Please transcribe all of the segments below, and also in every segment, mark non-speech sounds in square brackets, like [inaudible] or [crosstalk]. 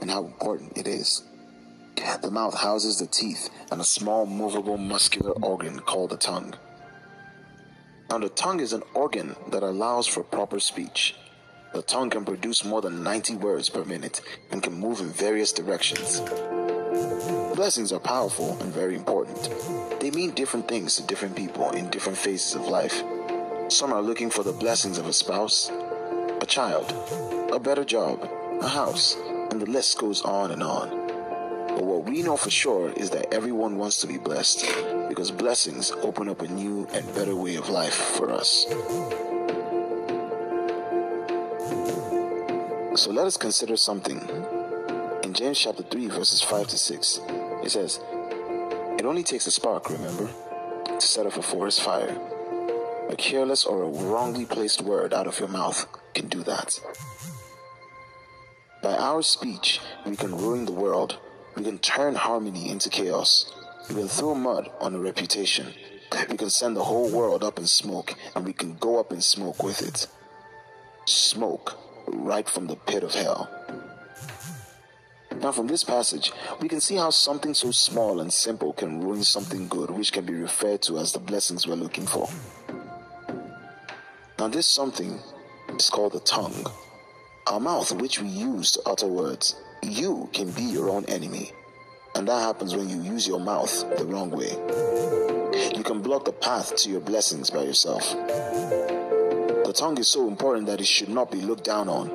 and how important it is. The mouth houses the teeth and a small movable muscular organ called the tongue. Now, the tongue is an organ that allows for proper speech. The tongue can produce more than 90 words per minute and can move in various directions. Blessings are powerful and very important. They mean different things to different people in different phases of life. Some are looking for the blessings of a spouse, a child, a better job, a house, and the list goes on and on. But what we know for sure is that everyone wants to be blessed because blessings open up a new and better way of life for us. So let us consider something. In James chapter 3, verses 5 to 6, it says, It only takes a spark, remember, to set off a forest fire. A careless or a wrongly placed word out of your mouth can do that. By our speech, we can ruin the world. We can turn harmony into chaos. We can throw mud on a reputation. We can send the whole world up in smoke, and we can go up in smoke with it. Smoke right from the pit of hell. Now, from this passage, we can see how something so small and simple can ruin something good, which can be referred to as the blessings we're looking for. Now, this something is called the tongue, our mouth, which we use to utter words. You can be your own enemy, and that happens when you use your mouth the wrong way. You can block the path to your blessings by yourself. The tongue is so important that it should not be looked down on.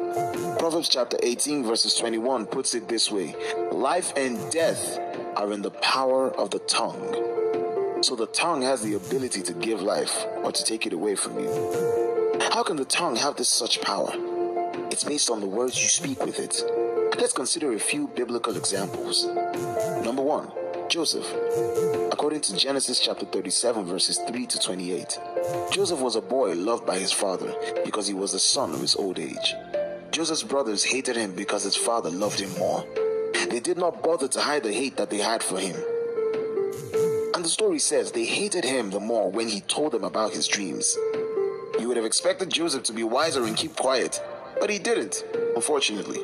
Proverbs chapter 18, verses 21 puts it this way Life and death are in the power of the tongue. So the tongue has the ability to give life or to take it away from you. How can the tongue have this such power? It's based on the words you speak with it. Let's consider a few biblical examples. Number one, Joseph. According to Genesis chapter 37, verses 3 to 28, Joseph was a boy loved by his father because he was the son of his old age. Joseph's brothers hated him because his father loved him more. They did not bother to hide the hate that they had for him. And the story says they hated him the more when he told them about his dreams. You would have expected Joseph to be wiser and keep quiet, but he didn't, unfortunately.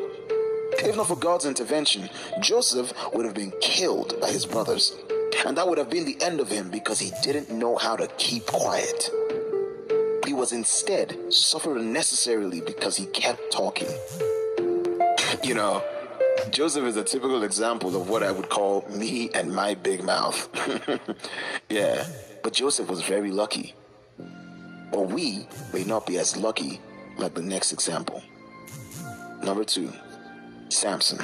If not for God's intervention, Joseph would have been killed by his brothers. And that would have been the end of him because he didn't know how to keep quiet. He was instead suffered unnecessarily because he kept talking. you know, Joseph is a typical example of what I would call me and my big mouth. [laughs] yeah, but Joseph was very lucky. Or we may not be as lucky like the next example. Number two, Samson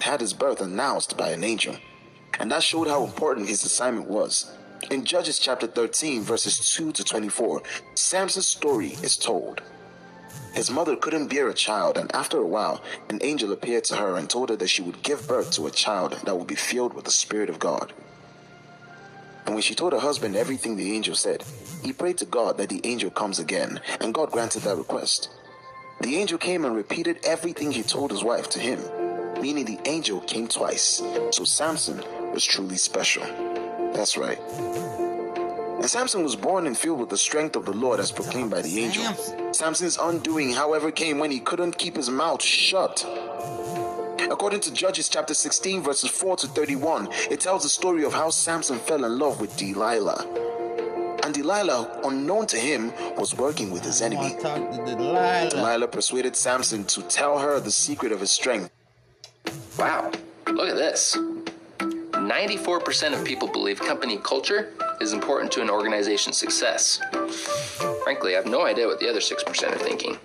had his birth announced by an angel, and that showed how important his assignment was. In Judges chapter 13, verses 2 to 24, Samson's story is told. His mother couldn't bear a child, and after a while, an angel appeared to her and told her that she would give birth to a child that would be filled with the Spirit of God. And when she told her husband everything the angel said, he prayed to God that the angel comes again, and God granted that request. The angel came and repeated everything he told his wife to him, meaning the angel came twice. So Samson was truly special. That's right. And Samson was born and filled with the strength of the Lord as proclaimed by the angel. Samson's undoing, however, came when he couldn't keep his mouth shut. According to Judges chapter 16, verses 4 to 31, it tells the story of how Samson fell in love with Delilah and Delilah, unknown to him, was working with his enemy. Delilah. Delilah persuaded Samson to tell her the secret of his strength. Wow, look at this. 94% of people believe company culture is important to an organization's success. Frankly, I have no idea what the other 6% are thinking.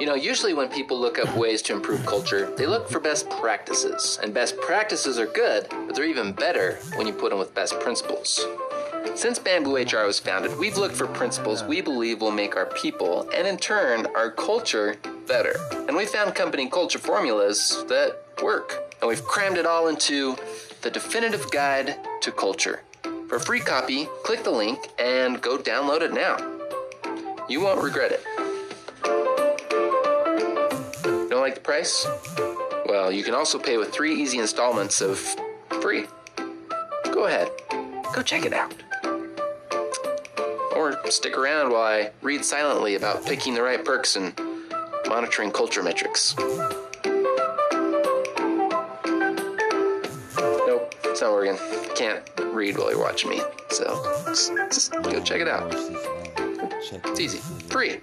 You know, usually when people look up ways to improve culture, they look for best practices. And best practices are good, but they're even better when you put them with best principles. Since Bamboo HR was founded, we've looked for principles we believe will make our people, and in turn, our culture, better. And we found company culture formulas that work. And we've crammed it all into the definitive guide to culture. For a free copy, click the link and go download it now. You won't regret it. Like the price? Well, you can also pay with three easy installments of free. Go ahead, go check it out. Or stick around while I read silently about picking the right perks and monitoring culture metrics. Sam Morgan. I can't read while you're watching me, so just, just go check it out. It's easy. Free,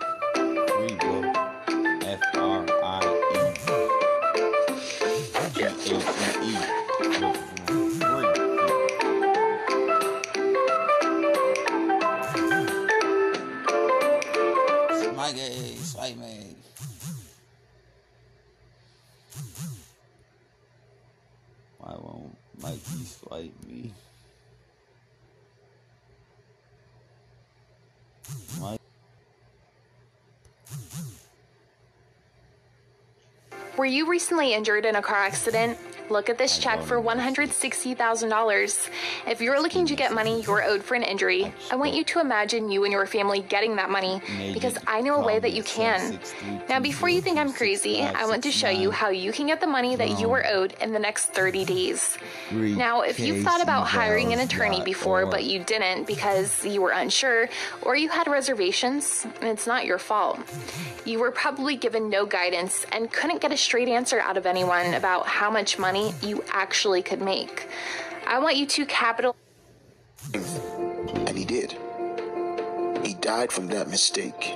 Were you recently injured in a car accident? Look at this check for $160,000. If you're looking to get money you're owed for an injury, I want you to imagine you and your family getting that money because I know a way that you can. Now, before you think I'm crazy, I want to show you how you can get the money that you were owed in the next 30 days. Now, if you've thought about hiring an attorney before but you didn't because you were unsure or you had reservations, it's not your fault. You were probably given no guidance and couldn't get a straight answer out of anyone about how much money you actually could make. I want you to capital And he did. He died from that mistake.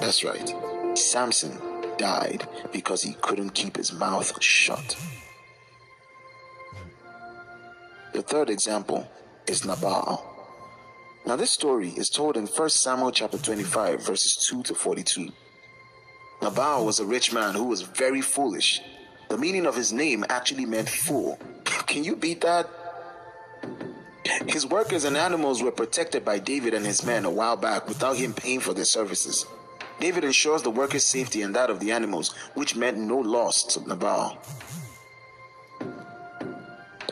That's right. Samson died because he couldn't keep his mouth shut. The third example is Nabal. Now this story is told in 1 Samuel chapter 25 verses 2 to 42. Nabal was a rich man who was very foolish. The meaning of his name actually meant fool. Can you beat that? His workers and animals were protected by David and his men a while back without him paying for their services. David ensures the workers' safety and that of the animals, which meant no loss to Nabal.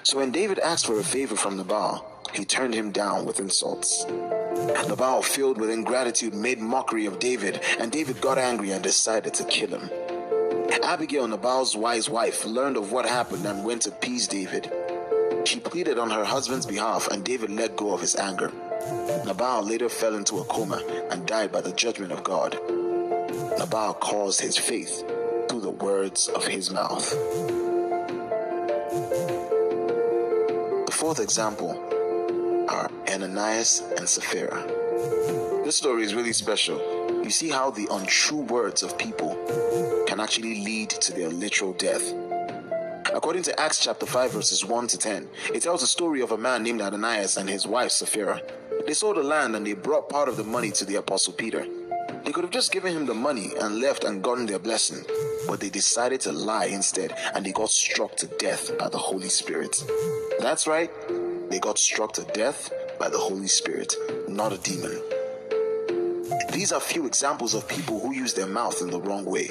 So when David asked for a favor from Nabal, he turned him down with insults. Nabal, filled with ingratitude, made mockery of David, and David got angry and decided to kill him. Abigail, Nabal's wise wife, learned of what happened and went to appease David. She pleaded on her husband's behalf, and David let go of his anger. Nabal later fell into a coma and died by the judgment of God. Nabal caused his faith through the words of his mouth. The fourth example are Ananias and Sapphira. This story is really special. You see how the untrue words of people actually lead to their literal death. According to Acts chapter 5, verses 1 to 10, it tells the story of a man named Ananias and his wife Sapphira. They sold the land and they brought part of the money to the apostle Peter. They could have just given him the money and left and gotten their blessing, but they decided to lie instead and they got struck to death by the Holy Spirit. That's right, they got struck to death by the Holy Spirit, not a demon. These are few examples of people who use their mouth in the wrong way.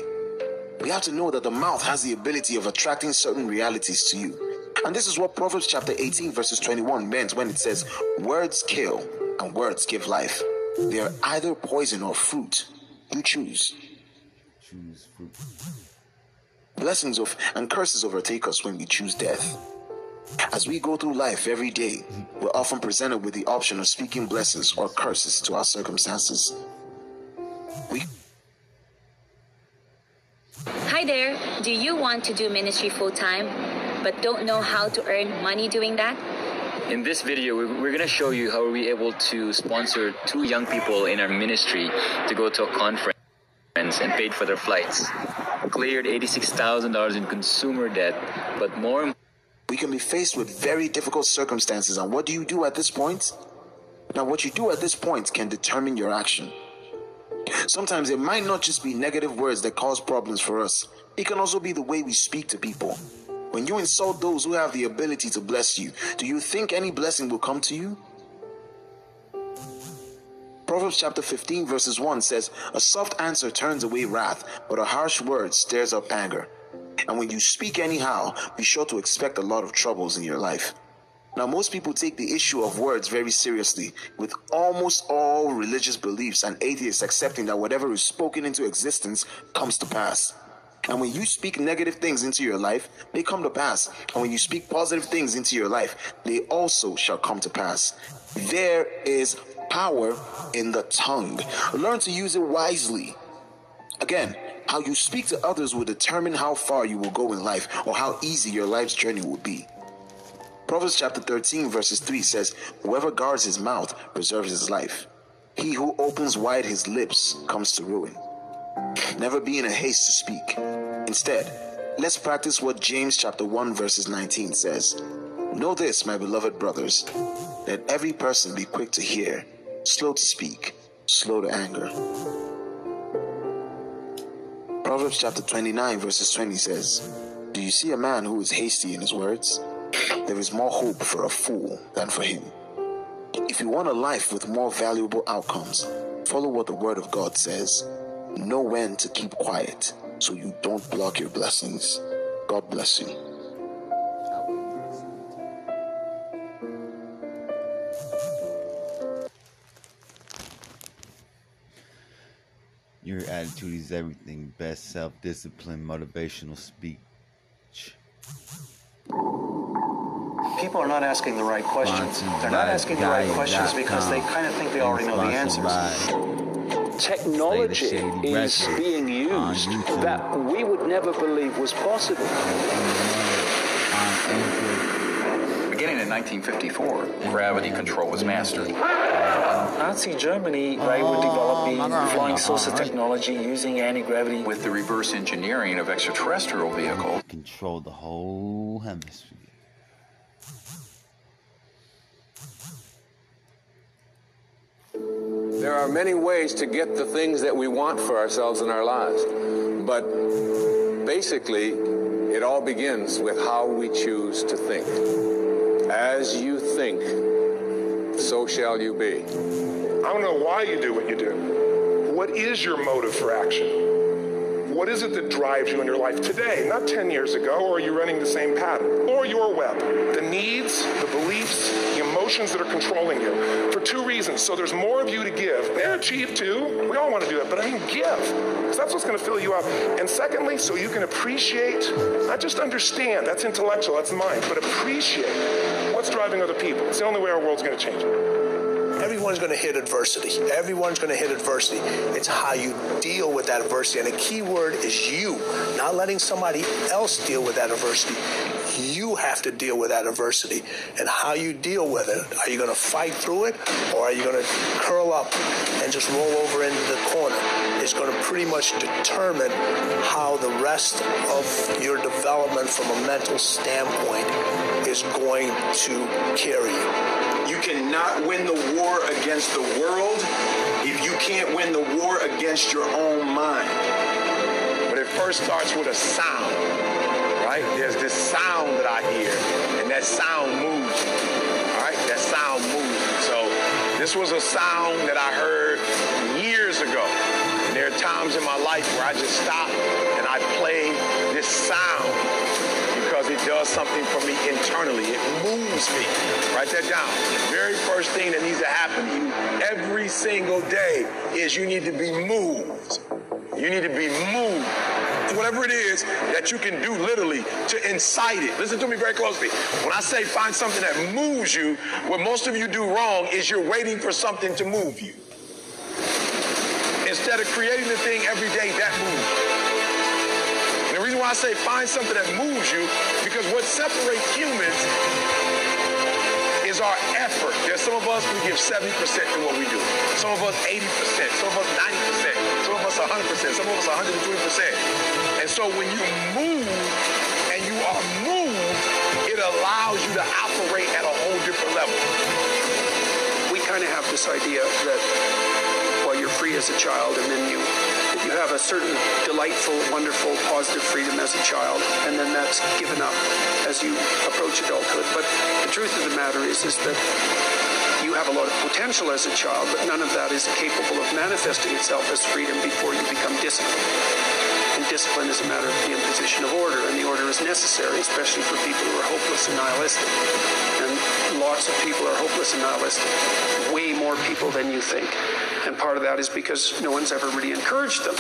We have to know that the mouth has the ability of attracting certain realities to you. And this is what Proverbs chapter 18, verses 21 meant when it says, Words kill and words give life. They are either poison or fruit. You choose. Choose fruit. Blessings of and curses overtake us when we choose death. As we go through life every day, we're often presented with the option of speaking blessings or curses to our circumstances. We Hi there. Do you want to do ministry full time but don't know how to earn money doing that? In this video, we- we're going to show you how we're able to sponsor two young people in our ministry to go to a conference and paid for their flights. Cleared $86,000 in consumer debt, but more we can be faced with very difficult circumstances, and what do you do at this point? Now, what you do at this point can determine your action. Sometimes it might not just be negative words that cause problems for us, it can also be the way we speak to people. When you insult those who have the ability to bless you, do you think any blessing will come to you? Proverbs chapter 15, verses 1 says, A soft answer turns away wrath, but a harsh word stirs up anger. And when you speak anyhow, be sure to expect a lot of troubles in your life. Now, most people take the issue of words very seriously, with almost all religious beliefs and atheists accepting that whatever is spoken into existence comes to pass. And when you speak negative things into your life, they come to pass. And when you speak positive things into your life, they also shall come to pass. There is power in the tongue. Learn to use it wisely. Again, how you speak to others will determine how far you will go in life or how easy your life's journey will be. Proverbs chapter 13, verses 3 says, Whoever guards his mouth preserves his life. He who opens wide his lips comes to ruin. Never be in a haste to speak. Instead, let's practice what James chapter 1 verses 19 says. Know this, my beloved brothers, that every person be quick to hear, slow to speak, slow to anger. Proverbs chapter 29 verses 20 says, Do you see a man who is hasty in his words? There is more hope for a fool than for him. If you want a life with more valuable outcomes, follow what the Word of God says. Know when to keep quiet so you don't block your blessings. God bless you. Your attitude is everything. Best self discipline, motivational speech. People are not asking the right questions. They're not asking the right questions because they kind of think they already know the answers. Technology is being used that we would never believe was possible. Beginning in 1954, gravity control was mastered. Nazi Germany right, would develop the flying saucer technology using anti-gravity. With the reverse engineering of extraterrestrial vehicles. Control the whole hemisphere. There are many ways to get the things that we want for ourselves in our lives. But basically, it all begins with how we choose to think. As you think, so shall you be. I don't know why you do what you do. What is your motive for action? What is it that drives you in your life today, not 10 years ago, or are you running the same pattern? Or your web? The needs, the beliefs, the emotions that are controlling you for two reasons. So there's more of you to give. They're achieve too. We all want to do that, but I mean give, because that's what's going to fill you up. And secondly, so you can appreciate, not just understand, that's intellectual, that's mind, but appreciate what's driving other people. It's the only way our world's going to change. Everyone's going to hit adversity. Everyone's going to hit adversity. It's how you deal with that adversity. And the key word is you, not letting somebody else deal with that adversity. You have to deal with adversity. And how you deal with it, are you going to fight through it or are you going to curl up and just roll over into the corner? It's going to pretty much determine how the rest of your development from a mental standpoint is going to carry you. You cannot win the war against the world if you can't win the war against your own mind. But it first starts with a sound, right? There's this sound that I hear, and that sound moves me, all right? That sound moves me. So this was a sound that I heard years ago. And there are times in my life where I just stop and I play this sound because it does something for me internally. It moves me. Write that down. The very first thing that needs to happen to you every single day is you need to be moved. You need to be moved. Whatever it is that you can do literally to incite it. Listen to me very closely. When I say find something that moves you, what most of you do wrong is you're waiting for something to move you. Instead of creating the thing every day that moves you The reason why I say find something that moves you, because what separates humans is our effort. There's some of us who give 70% to what we do. Some of us 80%, some of us 90%, some of us 100%, some of us 120%. And so when you move and you are moved, it allows you to operate at a whole different level. We kind of have this idea that while you're free as a child and then you you have a certain delightful, wonderful, positive freedom as a child, and then that's given up as you approach adulthood. But the truth of the matter is, is that you have a lot of potential as a child, but none of that is capable of manifesting itself as freedom before you become disciplined. And discipline is a matter of the imposition of order, and the order is necessary, especially for people who are hopeless and nihilistic. And lots of people are hopeless and nihilistic. Way more people than you think. And part of that is because no one's ever really encouraged them.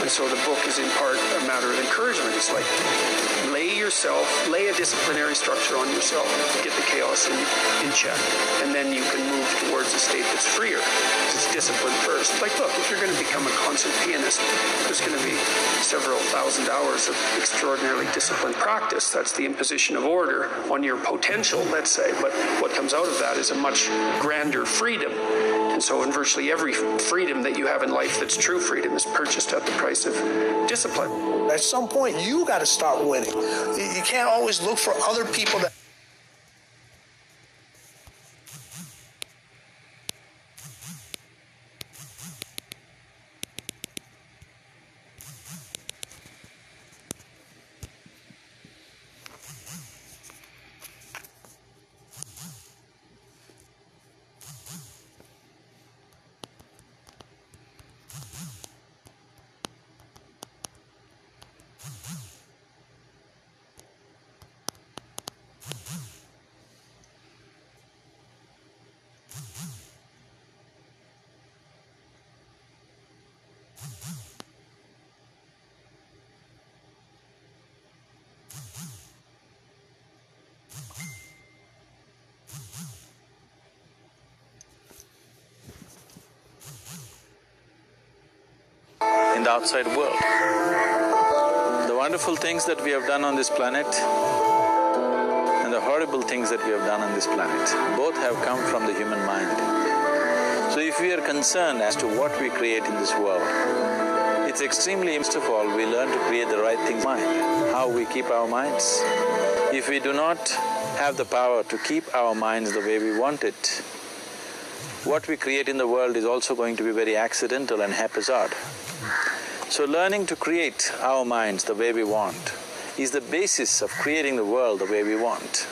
And so the book is in part a matter of encouragement. It's like lay yourself, lay a disciplinary structure on yourself, to get the chaos in, in check, and then you can move towards a state that's freer. It's discipline first. Like, look, if you're going to become a concert pianist, there's going to be several thousand hours of extraordinarily disciplined practice. That's the imposition of order on your potential, let's say. But what comes out of that is a much grander freedom. And so, in virtually every freedom that you have in life that's true freedom is purchased at the price of discipline. At some point, you got to start winning. You can't always look for other people that. In the outside world. The wonderful things that we have done on this planet and the horrible things that we have done on this planet, both have come from the human mind. So if we are concerned as to what we create in this world, it's extremely, first of all, we learn to create the right things mind, how we keep our minds. If we do not have the power to keep our minds the way we want it, what we create in the world is also going to be very accidental and haphazard. So learning to create our minds the way we want is the basis of creating the world the way we want.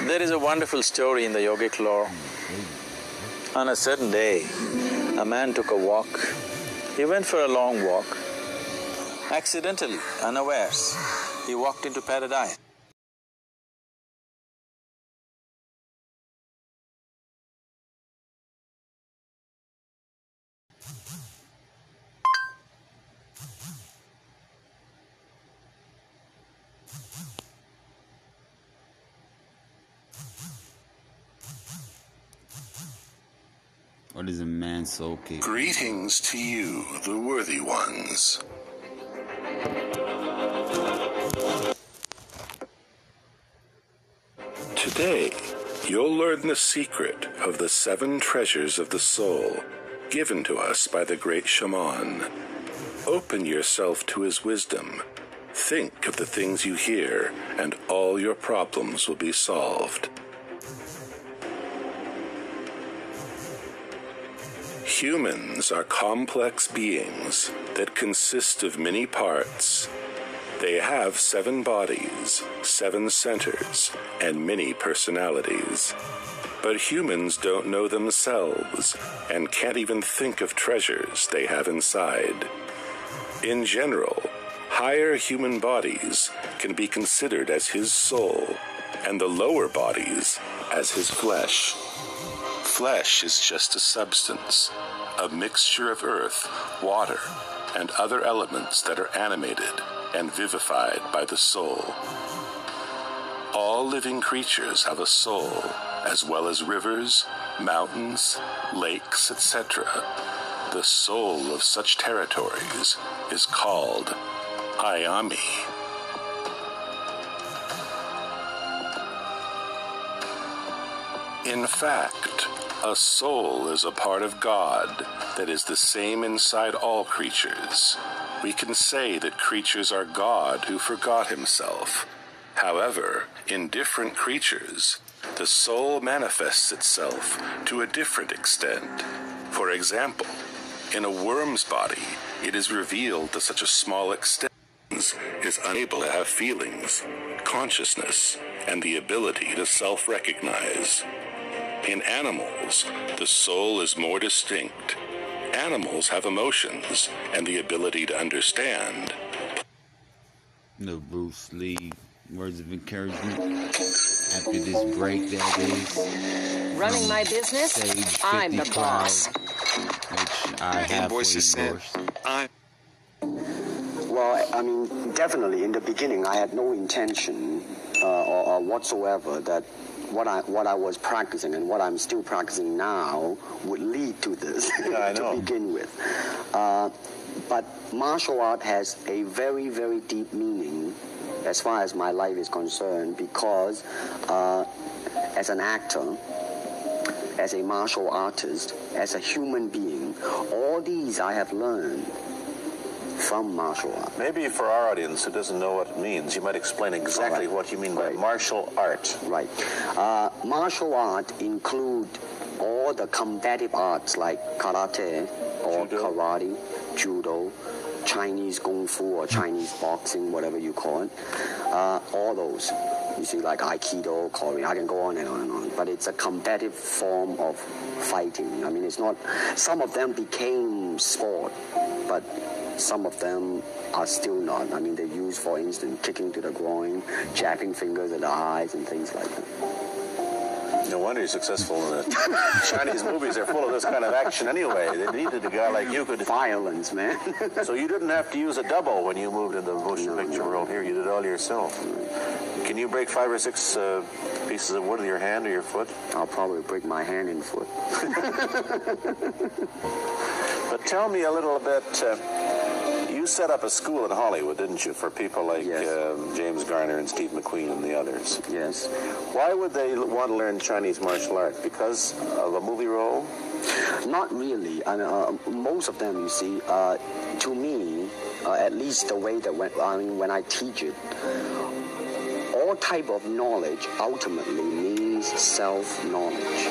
There is a wonderful story in the yogic lore. On a certain day, a man took a walk. He went for a long walk. Accidentally, unawares, he walked into paradise. What is a man's? Greetings to you, the worthy ones. Today, you'll learn the secret of the seven treasures of the soul given to us by the great shaman. Open yourself to his wisdom. Think of the things you hear, and all your problems will be solved. Humans are complex beings that consist of many parts. They have seven bodies, seven centers, and many personalities. But humans don't know themselves and can't even think of treasures they have inside. In general, higher human bodies can be considered as his soul, and the lower bodies as his flesh. Flesh is just a substance, a mixture of earth, water, and other elements that are animated and vivified by the soul. All living creatures have a soul, as well as rivers, mountains, lakes, etc. The soul of such territories is called Ayami. In fact, a soul is a part of God that is the same inside all creatures. We can say that creatures are God who forgot himself. However, in different creatures, the soul manifests itself to a different extent. For example, in a worm's body, it is revealed to such a small extent is unable to have feelings, consciousness, and the ability to self recognize. In animals, the soul is more distinct. Animals have emotions and the ability to understand. No Bruce Lee words of encouragement after this break that is. Running my business, I'm the boss. Which I have Invoices sent. endorsed. I'm. Well, Well, I mean, definitely in the beginning, I had no intention uh, or, or whatsoever that what I what I was practicing and what I'm still practicing now would lead to this [laughs] Yeah, [laughs] to begin with. Uh, but martial art has a very very deep meaning as far as my life is concerned because uh, as an actor as a martial artist, as a human being. All these I have learned from martial art. Maybe for our audience who doesn't know what it means, you might explain exactly what you mean by martial art. Right. Uh, martial art include all the combative arts like karate or karate, judo, Chinese kung fu or Chinese boxing, whatever you call it. Uh, all those. You see, like Aikido, Korean, I can go on and on and on. But it's a combative form of fighting. I mean, it's not. Some of them became sport, but some of them are still not. I mean, they use, for instance, kicking to the groin, jabbing fingers at the eyes, and things like that. No wonder you're successful in it. [laughs] Chinese movies are full of this kind of action anyway. They needed a guy like you could. Violence, man. [laughs] so you didn't have to use a double when you moved into the motion picture world here. You did it all yourself. Can you break five or six uh, pieces of wood with your hand or your foot? I'll probably break my hand and foot. [laughs] But tell me a little bit. Uh, you set up a school in Hollywood, didn't you, for people like um, James Garner and Steve McQueen and the others? Yes. Why would they want to learn Chinese martial art? Because of a movie role? Not really. Uh, most of them, you see, uh, to me, uh, at least the way that when I mean when I teach it, all type of knowledge ultimately means self knowledge.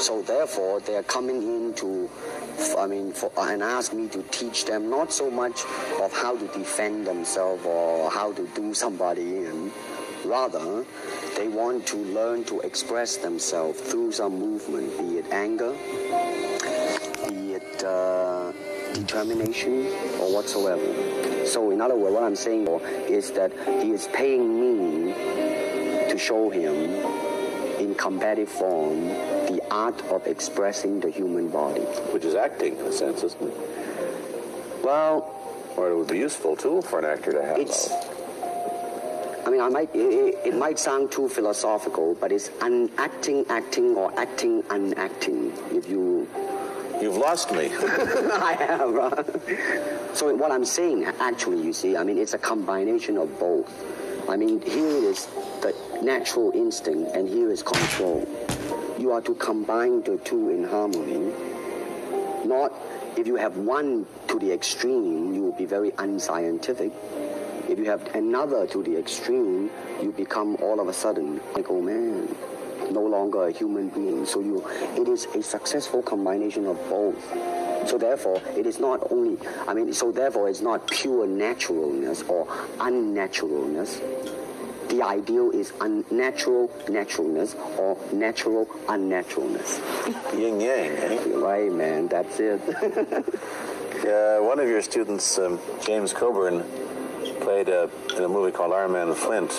So therefore, they're coming in to, I mean, for, and ask me to teach them not so much of how to defend themselves or how to do somebody in. Rather, they want to learn to express themselves through some movement, be it anger, be it uh, determination, or whatsoever. So, in other words, what I'm saying is that he is paying me to show him in combative form art of expressing the human body. Which is acting, in a sense, isn't it? Well, or it would be useful too for an actor to have. It's. I mean, I might. It, it might sound too philosophical, but it's unacting, acting, or acting, unacting. If you. [laughs] You've lost me. [laughs] I have. Uh, so what I'm saying, actually, you see, I mean, it's a combination of both. I mean, here is the natural instinct, and here is control. You are to combine the two in harmony. Not if you have one to the extreme, you will be very unscientific. If you have another to the extreme, you become all of a sudden like, oh man, no longer a human being. So you, it is a successful combination of both. So therefore, it is not only, I mean, so therefore it's not pure naturalness or unnaturalness. The ideal is unnatural naturalness or natural unnaturalness. Yin yang, eh? Right, man, that's it. [laughs] uh, one of your students, um, James Coburn, played uh, in a movie called Our Man Flint,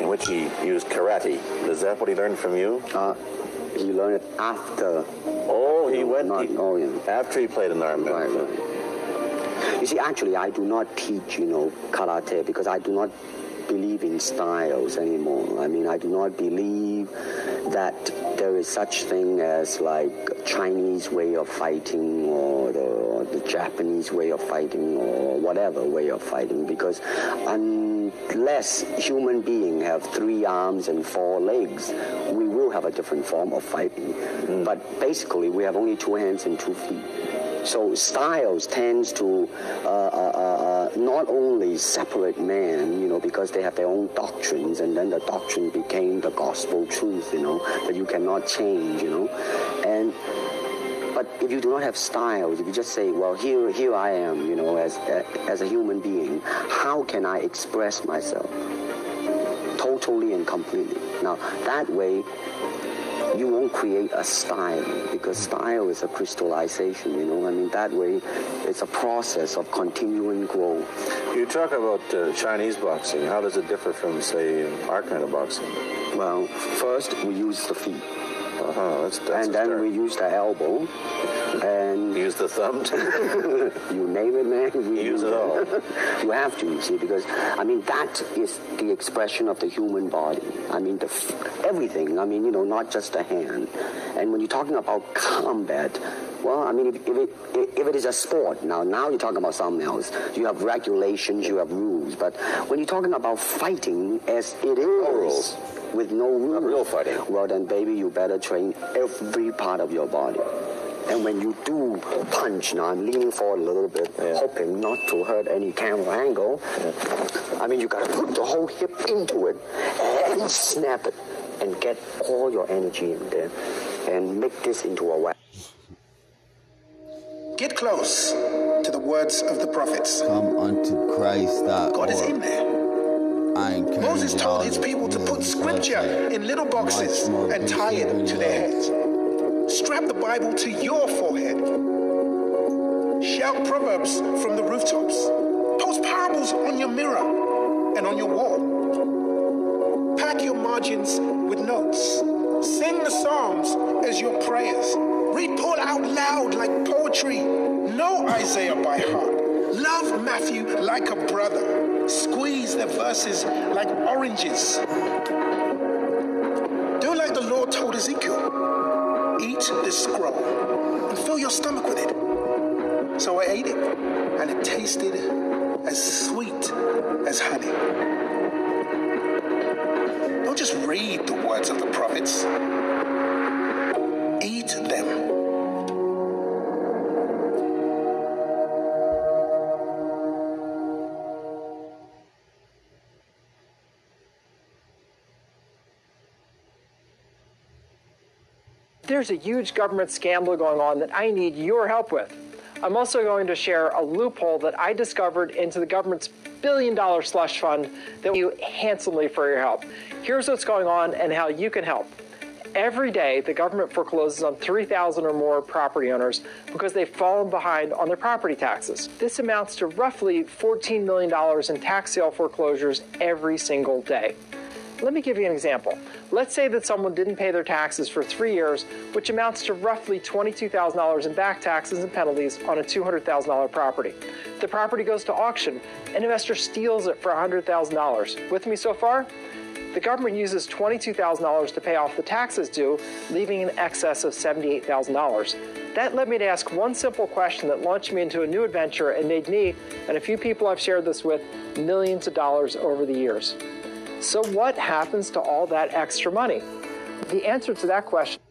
in which he used karate. Is that what he learned from you? Uh, he learned it after. Oh, he went not, he, oh, yeah. after he played in Iron Man right, Right. You see, actually, I do not teach, you know, karate because I do not believe in styles anymore. I mean, I do not believe that there is such thing as like Chinese way of fighting or the, or the Japanese way of fighting or whatever way of fighting because unless human being have three arms and four legs, we will have a different form of fighting. But basically, we have only two hands and two feet. So styles tends to uh, uh, uh, not only separate man, you know, because they have their own doctrines, and then the doctrine became the gospel truth, you know, that you cannot change, you know, and but if you do not have styles, if you just say, well, here, here I am, you know, as as a human being, how can I express myself totally and completely? Now that way, you won't create a style because style is a crystallization, you know. I mean, that way, it's a process of continuing growth. You talk about uh, Chinese boxing. How does it differ from, say, our kind of boxing? Well, first we use the feet. Uh-huh, that's, that's and then we use the elbow. And [laughs] use the thumb. [laughs] you name it, man. We use it all. [laughs] you have to, you see, because I mean that is the expression of the human body. I mean, the, everything. I mean, you know, not just the hand. And when you're talking about combat, well, I mean, if, if, it, if it is a sport, now now you're talking about something else. You have regulations, you have rules. But when you're talking about fighting, as it is, with no rules, real fighting. Well, then, baby, you better train every part of your body. And when you do punch, now I'm leaning forward a little bit, yeah. hoping not to hurt any camera angle. Yeah. I mean, you gotta put the whole hip into it and snap it and get all your energy in there and make this into a weapon. Get close to the words of the prophets. Come unto Christ. God is in there. Moses told his people to put scripture in little boxes and tie it to their heads. Strap the Bible to your forehead. Shout proverbs from the rooftops. Post parables on your mirror and on your wall. Pack your margins with notes. Sing the Psalms as your prayers. Read Paul out loud like poetry. Know Isaiah by heart. Love Matthew like a brother. Squeeze the verses like oranges. Do like the Lord told Ezekiel eat this scroll and fill your stomach with it. So I ate it, and it tasted as sweet as honey. Don't just read the words of the prophets, eat them. There's a huge government scandal going on that I need your help with. I'm also going to share a loophole that I discovered into the government's billion dollar slush fund that you handsomely for your help. Here's what's going on and how you can help. Every day, the government forecloses on 3,000 or more property owners because they've fallen behind on their property taxes. This amounts to roughly $14 million in tax sale foreclosures every single day. Let me give you an example. Let's say that someone didn't pay their taxes for three years, which amounts to roughly $22,000 in back taxes and penalties on a $200,000 property. The property goes to auction. An investor steals it for $100,000. With me so far? The government uses $22,000 to pay off the taxes due, leaving an excess of $78,000. That led me to ask one simple question that launched me into a new adventure and made me, and a few people I've shared this with, millions of dollars over the years. So, what happens to all that extra money? The answer to that question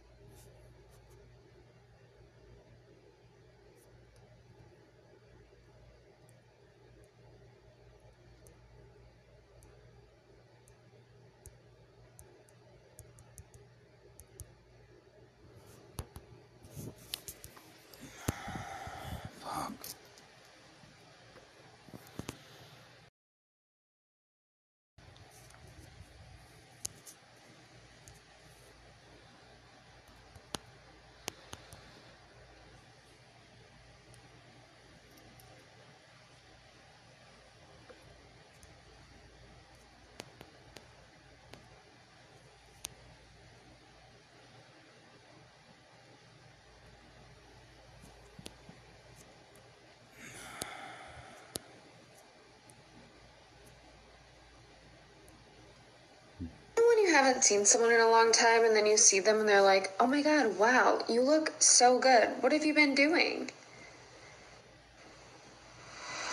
you haven't seen someone in a long time and then you see them and they're like, oh my god, wow, you look so good. What have you been doing?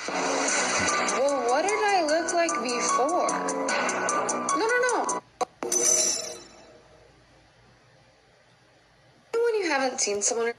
Well, what did I look like before? No, no, no. When you haven't seen someone.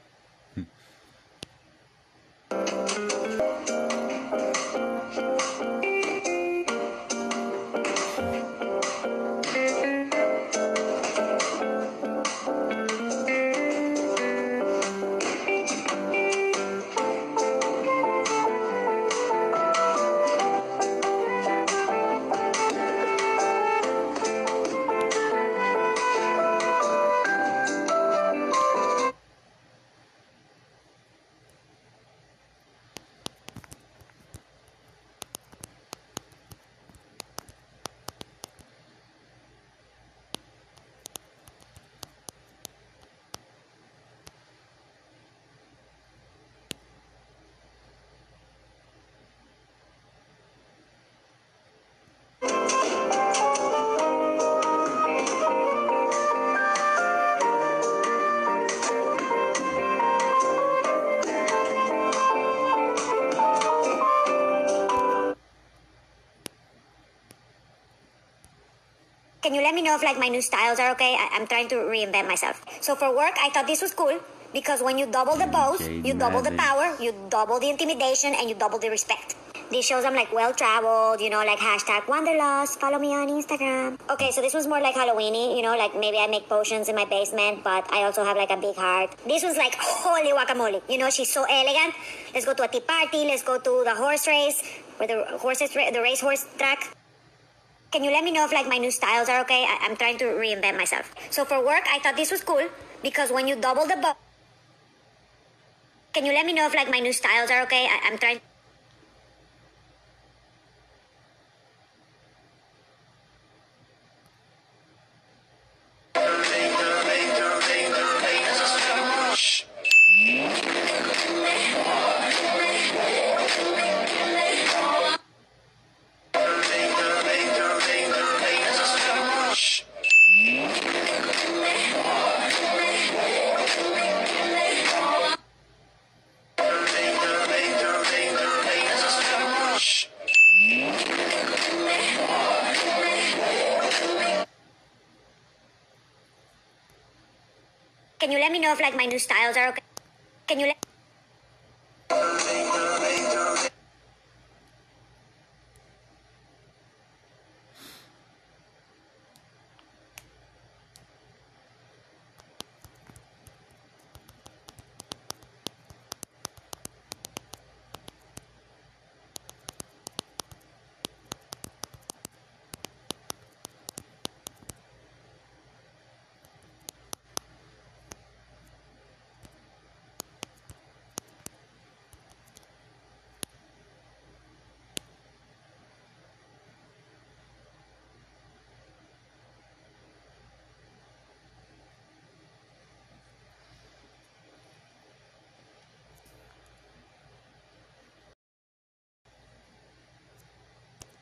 Like my new styles are okay? I- I'm trying to reinvent myself. So for work, I thought this was cool because when you double the bows, you double the power, you double the intimidation, and you double the respect. This shows I'm like well traveled, you know, like hashtag wanderlust, follow me on Instagram. Okay, so this was more like Halloweeny, you know, like maybe I make potions in my basement, but I also have like a big heart. This was like holy guacamole, you know, she's so elegant. Let's go to a tea party, let's go to the horse race, where the horses, the race horse track. Can you let me know if like my new styles are okay? I- I'm trying to reinvent myself. So for work, I thought this was cool because when you double the bow. Can you let me know if like my new styles are okay? I- I'm trying. Can you let me know if like my new styles are okay? Can you let